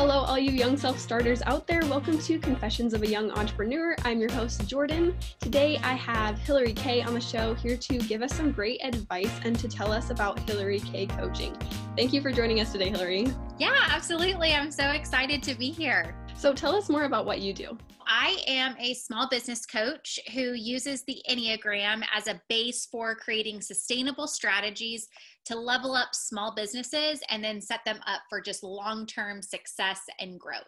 Hello, all you young self starters out there. Welcome to Confessions of a Young Entrepreneur. I'm your host, Jordan. Today I have Hillarie Kay on the show here to give us some great advice and to tell us about Hillarie Kay coaching. Thank you for joining us today, Hillarie. Yeah, absolutely. I'm so excited to be here. So tell us more about what you do. I am a small business coach who uses the Enneagram as a base for creating sustainable strategies to level up small businesses and then set them up for just long term success and growth.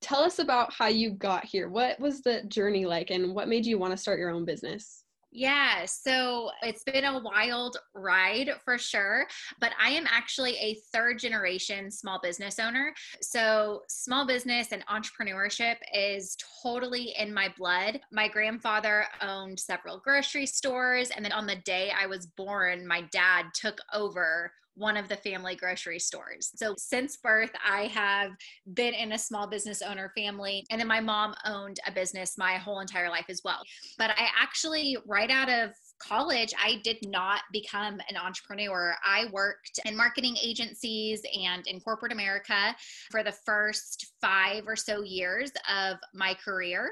Tell us about how you got here. What was the journey like and what made you want to start your own business? Yeah, so it's been a wild ride for sure, but I am actually a third generation small business owner. So, small business and entrepreneurship is totally in my blood. My grandfather owned several grocery stores, and then on the day I was born, my dad took over one of the family grocery stores. So since birth, I have been in a small business owner family. And then my mom owned a business my whole entire life as well. But I actually, right out of college, I did not become an entrepreneur. I worked in marketing agencies and in corporate America for the first five or so years of my career.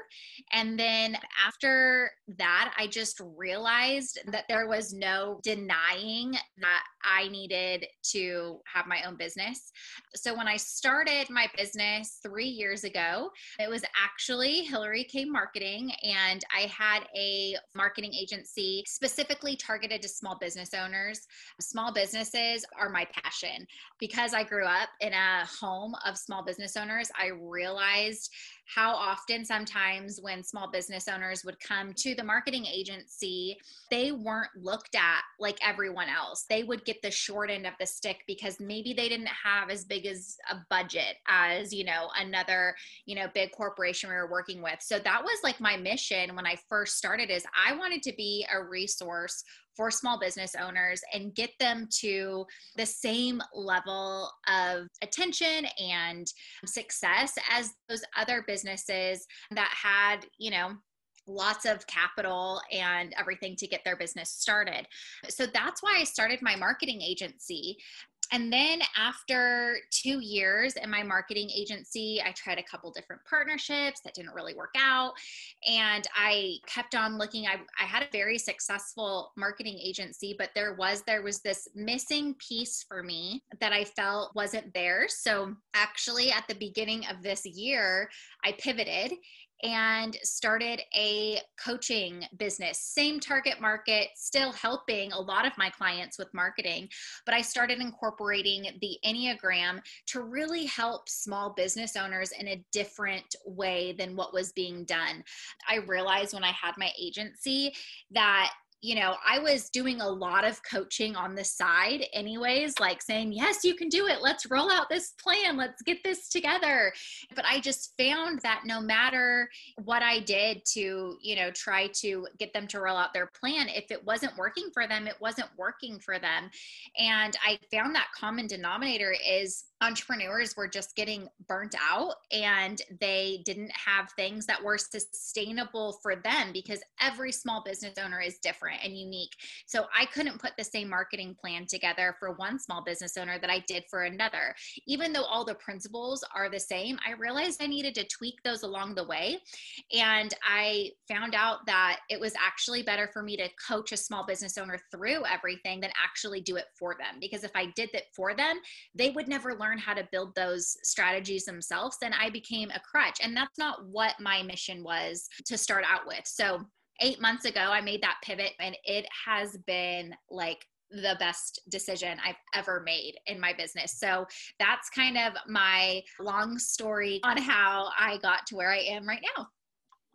And then after that, I just realized that there was no denying that I needed to have my own business. So when I started my business three years ago, it was actually Hillarie Kay Marketing, and I had a marketing agency specifically targeted to small business owners. Small businesses are my passion. Because I grew up in a home of small business owners, I realized how often sometimes when small business owners would come to the marketing agency, they weren't looked at like everyone else. They would get the short end of the stick because maybe they didn't have as big as a budget as, you know, another, you know, big corporation we were working with. So that was like my mission when I first started is I wanted to be a resource for small business owners and get them to the same level of attention and success as those other businesses that had, you know, lots of capital and everything to get their business started. So that's why I started my marketing agency and then after two years in my marketing agency, I tried a couple different partnerships that didn't really work out. And I kept on looking. I, I had a very successful marketing agency, but there was there was this missing piece for me that I felt wasn't there. So actually at the beginning of this year, I pivoted and started a coaching business. Same target market, still helping a lot of my clients with marketing, but I started incorporating the Enneagram to really help small business owners in a different way than what was being done. I realized when I had my agency that you know, I was doing a lot of coaching on the side, anyways, like saying, Yes, you can do it. Let's roll out this plan. Let's get this together. But I just found that no matter what I did to, you know, try to get them to roll out their plan, if it wasn't working for them, it wasn't working for them. And I found that common denominator is entrepreneurs were just getting burnt out and they didn't have things that were sustainable for them because every small business owner is different and unique. So I couldn't put the same marketing plan together for one small business owner that I did for another. Even though all the principles are the same, I realized I needed to tweak those along the way. And I found out that it was actually better for me to coach a small business owner through everything than actually do it for them. Because if I did that for them, they would never learn learn how to build those strategies themselves, then I became a crutch. And that's not what my mission was to start out with. So, eight months ago, I made that pivot, and it has been like the best decision I've ever made in my business. So that's kind of my long story on how I got to where I am right now.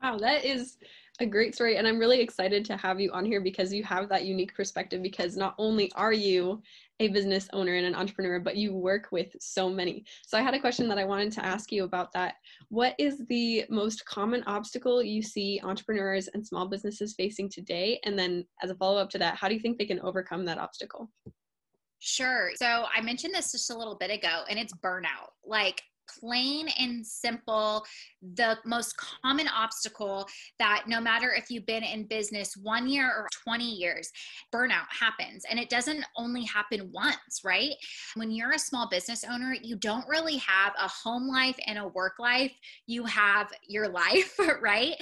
Wow, that is a great story. And I'm really excited to have you on here because you have that unique perspective. Because not only are you a business owner and an entrepreneur, but you work with so many. So I had a question that I wanted to ask you about that. What is the most common obstacle you see entrepreneurs and small businesses facing today? And then as a follow up to that, how do you think they can overcome that obstacle? Sure. So I mentioned this just a little bit ago, and it's burnout. Like plain and simple the most common obstacle that no matter if you've been in business one year or 20 years, burnout happens. And it doesn't only happen once, right? When you're a small business owner, you don't really have a home life and a work life. You have your life, right?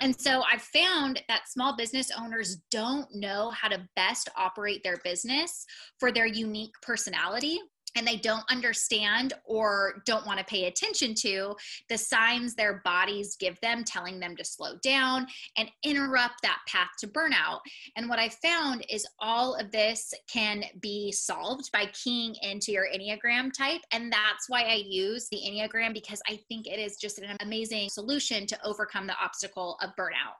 And so I've found that small business owners don't know how to best operate their business for their unique personality and they don't understand or don't want to pay attention to the signs their bodies give them telling them to slow down and interrupt that path to burnout. And what i found is all of this can be solved by keying into your enneagram type and that's why i use the enneagram because i think it is just an amazing solution to overcome the obstacle of burnout.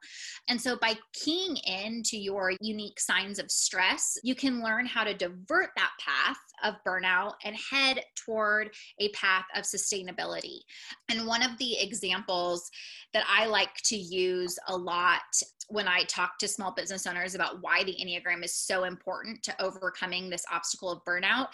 And so by keying into your unique signs of stress you can learn how to divert that path of burnout and head toward a path of sustainability. And one of the examples that I like to use a lot when I talk to small business owners about why the Enneagram is so important to overcoming this obstacle of burnout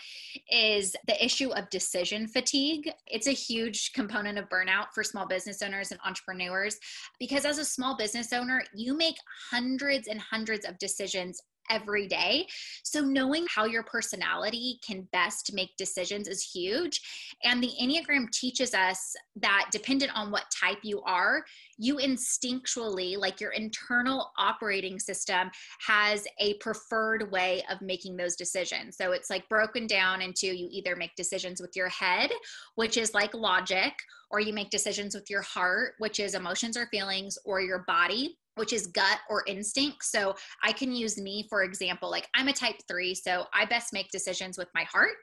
is the issue of decision fatigue. It's a huge component of burnout for small business owners and entrepreneurs because as a small business owner, you make hundreds and hundreds of decisions every day. So, knowing how your personality can best make decisions is huge. And the Enneagram teaches us that dependent on what type you are, you instinctually, like your internal operating system, has a preferred way of making those decisions. So, it's like broken down into you either make decisions with your head, which is like logic, or you make decisions with your heart, which is emotions or feelings, or your body, which is gut or instinct. So I can use me, for example, like I'm a type three, so I best make decisions with my heart.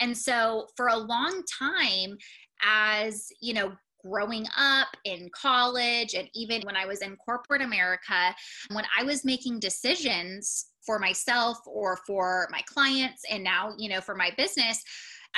And so for a long time, as you know, growing up in college and even when I was in corporate America, when I was making decisions for myself or for my clients and now, you know, for my business,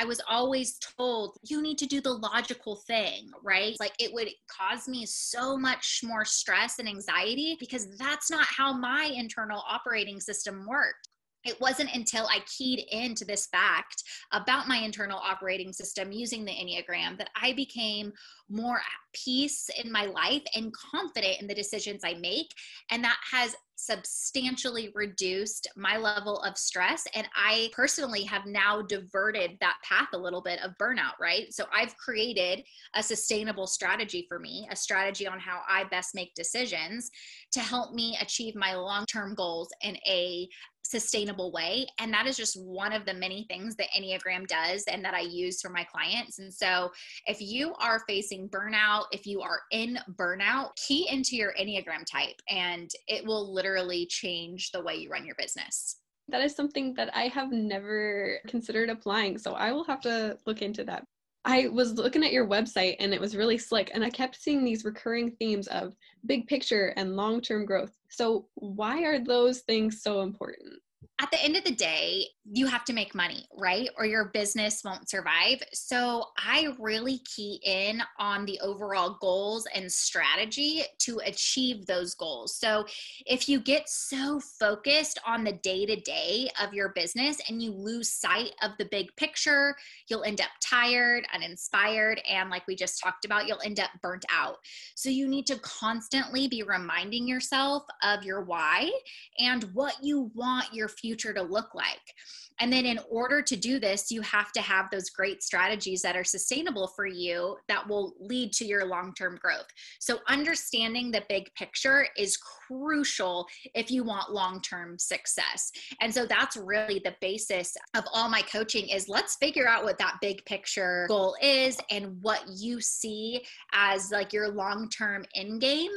I was always told, you need to do the logical thing, right? Like it would cause me so much more stress and anxiety because that's not how my internal operating system worked it wasn't until I keyed into this fact about my internal operating system using the Enneagram that I became more at peace in my life and confident in the decisions I make. And that has substantially reduced my level of stress. And I personally have now diverted that path a little bit of burnout, right? So I've created a sustainable strategy for me, a strategy on how I best make decisions to help me achieve my long term goals in a sustainable way. And that is just one of the many things that Enneagram does and that I use for my clients. And so if you are facing burnout, if you are in burnout, key into your Enneagram type and it will literally change the way you run your business. That is something that I have never considered applying. So I will have to look into that. I was looking at your website and it was really slick, and I kept seeing these recurring themes of big picture and long term growth. So, why are those things so important? At the end of the day, you have to make money, right? Or your business won't survive. So I really key in on the overall goals and strategy to achieve those goals. So if you get so focused on the day to day of your business and you lose sight of the big picture, you'll end up tired, uninspired, and like we just talked about, you'll end up burnt out. So you need to constantly be reminding yourself of your why and what you want your future to look like. And then, in order to do this, you have to have those great strategies that are sustainable for you that will lead to your long term growth. So, understanding the big picture is crucial if you want long term success. And so, that's really the basis of all my coaching is let's figure out what that big picture goal is and what you see as like your long term end game.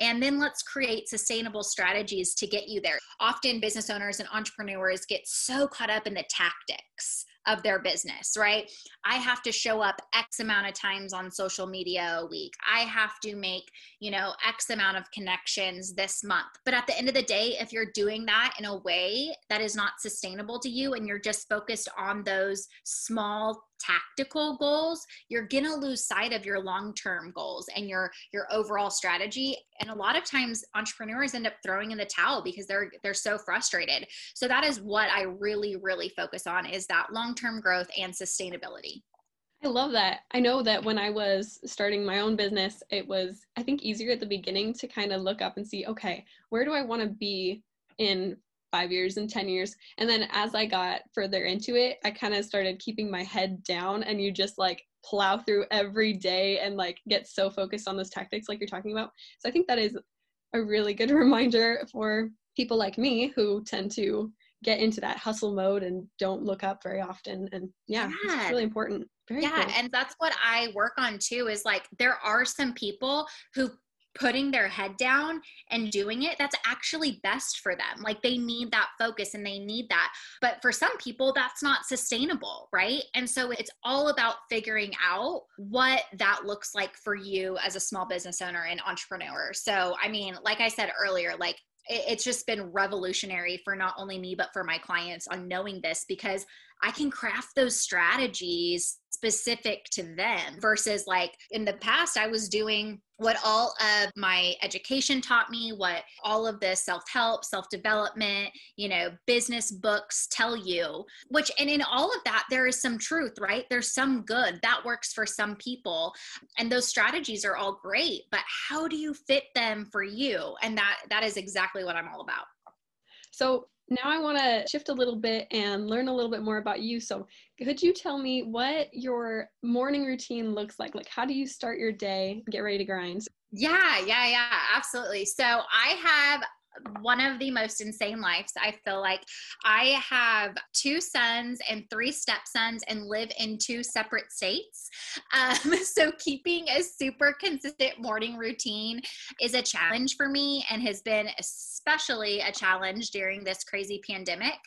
And then let's create sustainable strategies to get you there. Often, business owners and entrepreneurs get so caught up in the tactics of their business, right? I have to show up X amount of times on social media a week. I have to make, you know, X amount of connections this month. But at the end of the day, if you're doing that in a way that is not sustainable to you and you're just focused on those small tactical goals you're going to lose sight of your long-term goals and your your overall strategy. And a lot of times entrepreneurs end up throwing in the towel because they're they're so frustrated. So that is what i really really focus on is that long-term growth and sustainability. I love that. I know that when I was starting my own business, it was, I think, easier at the beginning to kind of look up and see, okay, where do I want to be in five years and 10 years? And then as I got further into it, I kind of started keeping my head down and you just like plow through every day and like get so focused on those tactics like you're talking about. So I think that is a really good reminder for people like me who tend to get into that hustle mode and don't look up very often. And yeah, yeah. it's really important. Very yeah, cool. and that's what I work on too is like there are some people who putting their head down and doing it that's actually best for them. Like they need that focus and they need that. But for some people that's not sustainable right? And so it's all about figuring out what that looks like for you as a small business owner and entrepreneur. So i mean like i said earlier like it's just been revolutionary for not only me but for my clients on knowing this because I can craft those strategies specific to them versus like in the past I was doing what all of my education taught me, what all of the self help, self development, you know, business books tell you, which, and in all of that, there is some truth, right? There's some good that works for some people. And those strategies are all great, but how do you fit them for you? And that, that is exactly what I'm all about. So now I want to shift a little bit and learn a little bit more about you. So, could you tell me what your morning routine looks like? Like, how do you start your day, get ready to grind? Yeah, yeah, yeah, absolutely. So, I have one of the most insane lives. I feel like I have two sons and three stepsons and live in two separate states. Um, so keeping a super consistent morning routine is a challenge for me and has been especially a challenge during this crazy pandemic.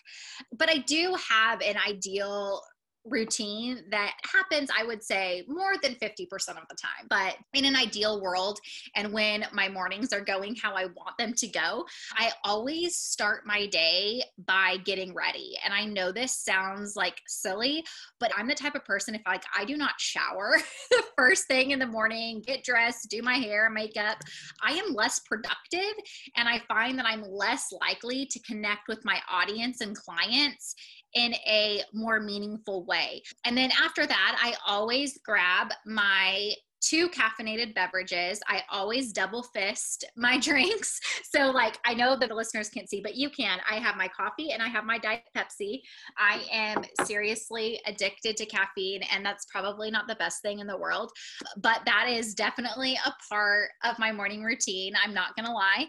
But I do have an ideal routine that happens, I would say, more than 50% of the time. But in an ideal world, and when my mornings are going how I want them to go, I always start my day by getting ready. And I know this sounds like silly, but I'm the type of person, if like I do not shower the first thing in the morning, get dressed, do my hair, makeup, I am less productive. And I find that I'm less likely to connect with my audience and clients in a more meaningful way. And then after that, I always grab my two caffeinated beverages. I always double fist my drinks. So, like, I know that the listeners can't see, but you can. I have my coffee and I have my Diet Pepsi. I am seriously addicted to caffeine, and that's probably not the best thing in the world, but that is definitely a part of my morning routine. I'm not gonna lie.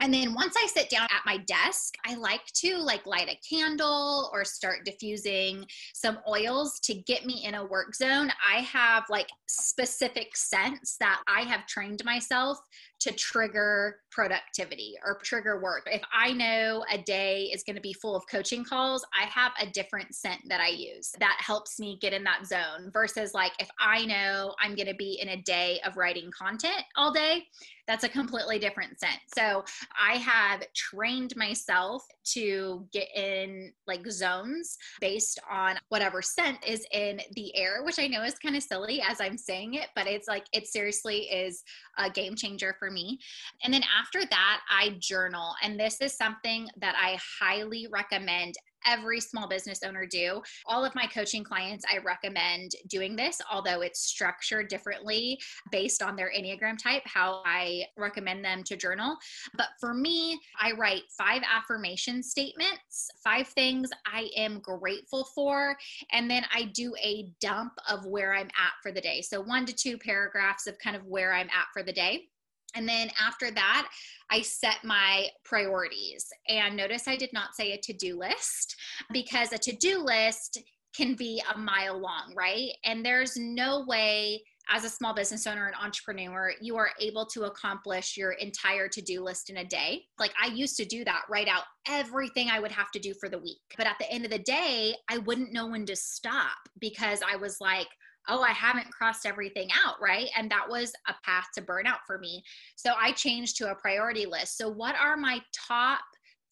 And then once I sit down at my desk, I like to like light a candle or start diffusing some oils to get me in a work zone. I have like specific sense that I have trained myself to trigger productivity or trigger work. If I know a day is going to be full of coaching calls, I have a different scent that I use that helps me get in that zone versus like if I know I'm going to be in a day of writing content all day, that's a completely different scent. So I have trained myself to get in like zones based on whatever scent is in the air, which I know is kind of silly as I'm saying it, but it's like it seriously is a game changer for me. And then after that, I journal. And this is something that I highly recommend every small business owner do. All of my coaching clients, I recommend doing this, although it's structured differently based on their Enneagram type, how I recommend them to journal. But for me, I write five affirmation statements, five things I am grateful for, and then I do a dump of where I'm at for the day. So one to two paragraphs of kind of where I'm at for the day. And then after that, I set my priorities. And notice I did not say a to do list because a to do list can be a mile long, right? And there's no way as a small business owner and entrepreneur, you are able to accomplish your entire to do list in a day. Like I used to do that, write out everything I would have to do for the week. But at the end of the day, I wouldn't know when to stop because I was like, oh, I haven't crossed everything out, right? And that was a path to burnout for me. So I changed to a priority list. So, what are my top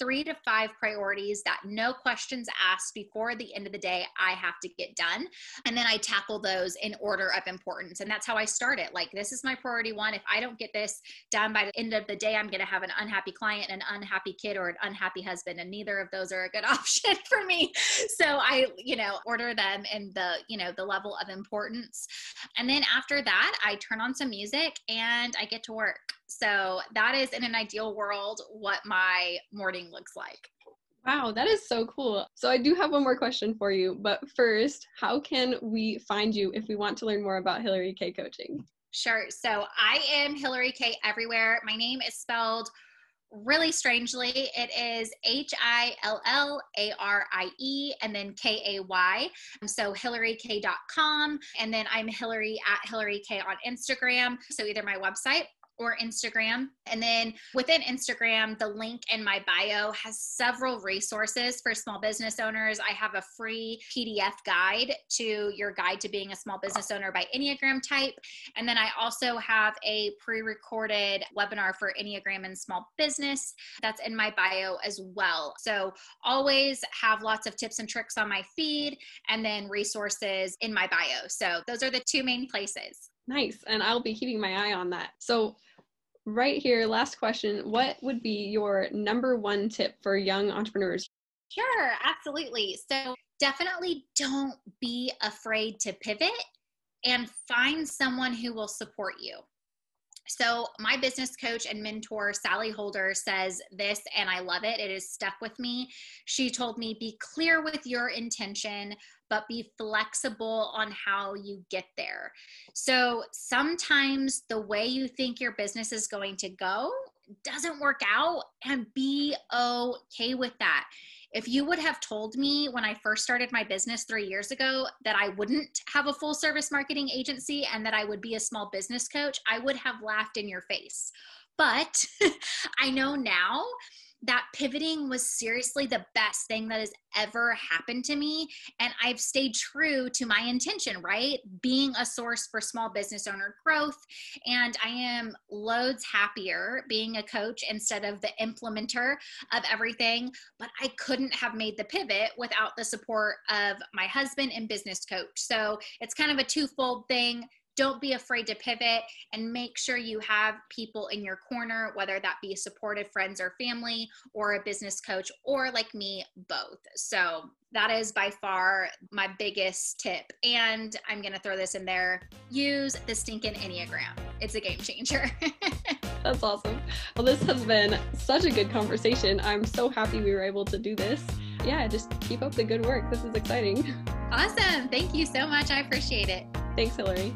three to five priorities that no questions asked before the end of the day I have to get done. And then I tackle those in order of importance. And that's how I start it. Like, this is my priority one. If I don't get this done by the end of the day, I'm going to have an unhappy client, an unhappy kid, or an unhappy husband. And neither of those are a good option for me. So I, you know, order them in the, you know, the level of importance. And then after that, I turn on some music and I get to work. So that is in an ideal world what my morning looks like. Wow, that is so cool. So I do have one more question for you, but first, how can we find you if we want to learn more about Hillarie Kay coaching? Sure. So I am Hillarie Kay everywhere. My name is spelled really strangely. It is H I L L A R I E and then K A Y. Um, so hillariekay.com. And then I'm Hillarie at Hillarie Kay on Instagram. So either my website or Instagram. And then within Instagram, the link in my bio has several resources for small business owners. I have a free PDF guide to your guide to being a small business owner by Enneagram type. And then I also have a pre recorded webinar for Enneagram and small business that's in my bio as well. So always have lots of tips and tricks on my feed and then resources in my bio. So those are the two main places. Nice. And I'll be keeping my eye on that. So, right here, last question What would be your number one tip for young entrepreneurs? Sure, absolutely. So, definitely don't be afraid to pivot and find someone who will support you. So, my business coach and mentor, Sally Holder, says this, and I love it. It has stuck with me. She told me, Be clear with your intention, but be flexible on how you get there. So sometimes the way you think your business is going to go doesn't work out, and be okay with that. If you would have told me when I first started my business three years ago that I wouldn't have a full service marketing agency and that I would be a small business coach, I would have laughed in your face. But I know now that pivoting was seriously the best thing that has ever happened to me. And I've stayed true to my intention, right? Being a source for small business owner growth. And I am loads happier being a coach instead of the implementer of everything. But I couldn't have made the pivot without the support of my husband and business coach. So it's kind of a twofold thing don't be afraid to pivot and make sure you have people in your corner, whether that be supportive friends or family or a business coach or like me, both. So that is by far my biggest tip. And I'm going to throw this in there use the stinking Enneagram. It's a game changer. That's awesome. Well, this has been such a good conversation. I'm so happy we were able to do this. Yeah, just keep up the good work. This is exciting. Awesome. Thank you so much. I appreciate it. Thanks, Hillarie.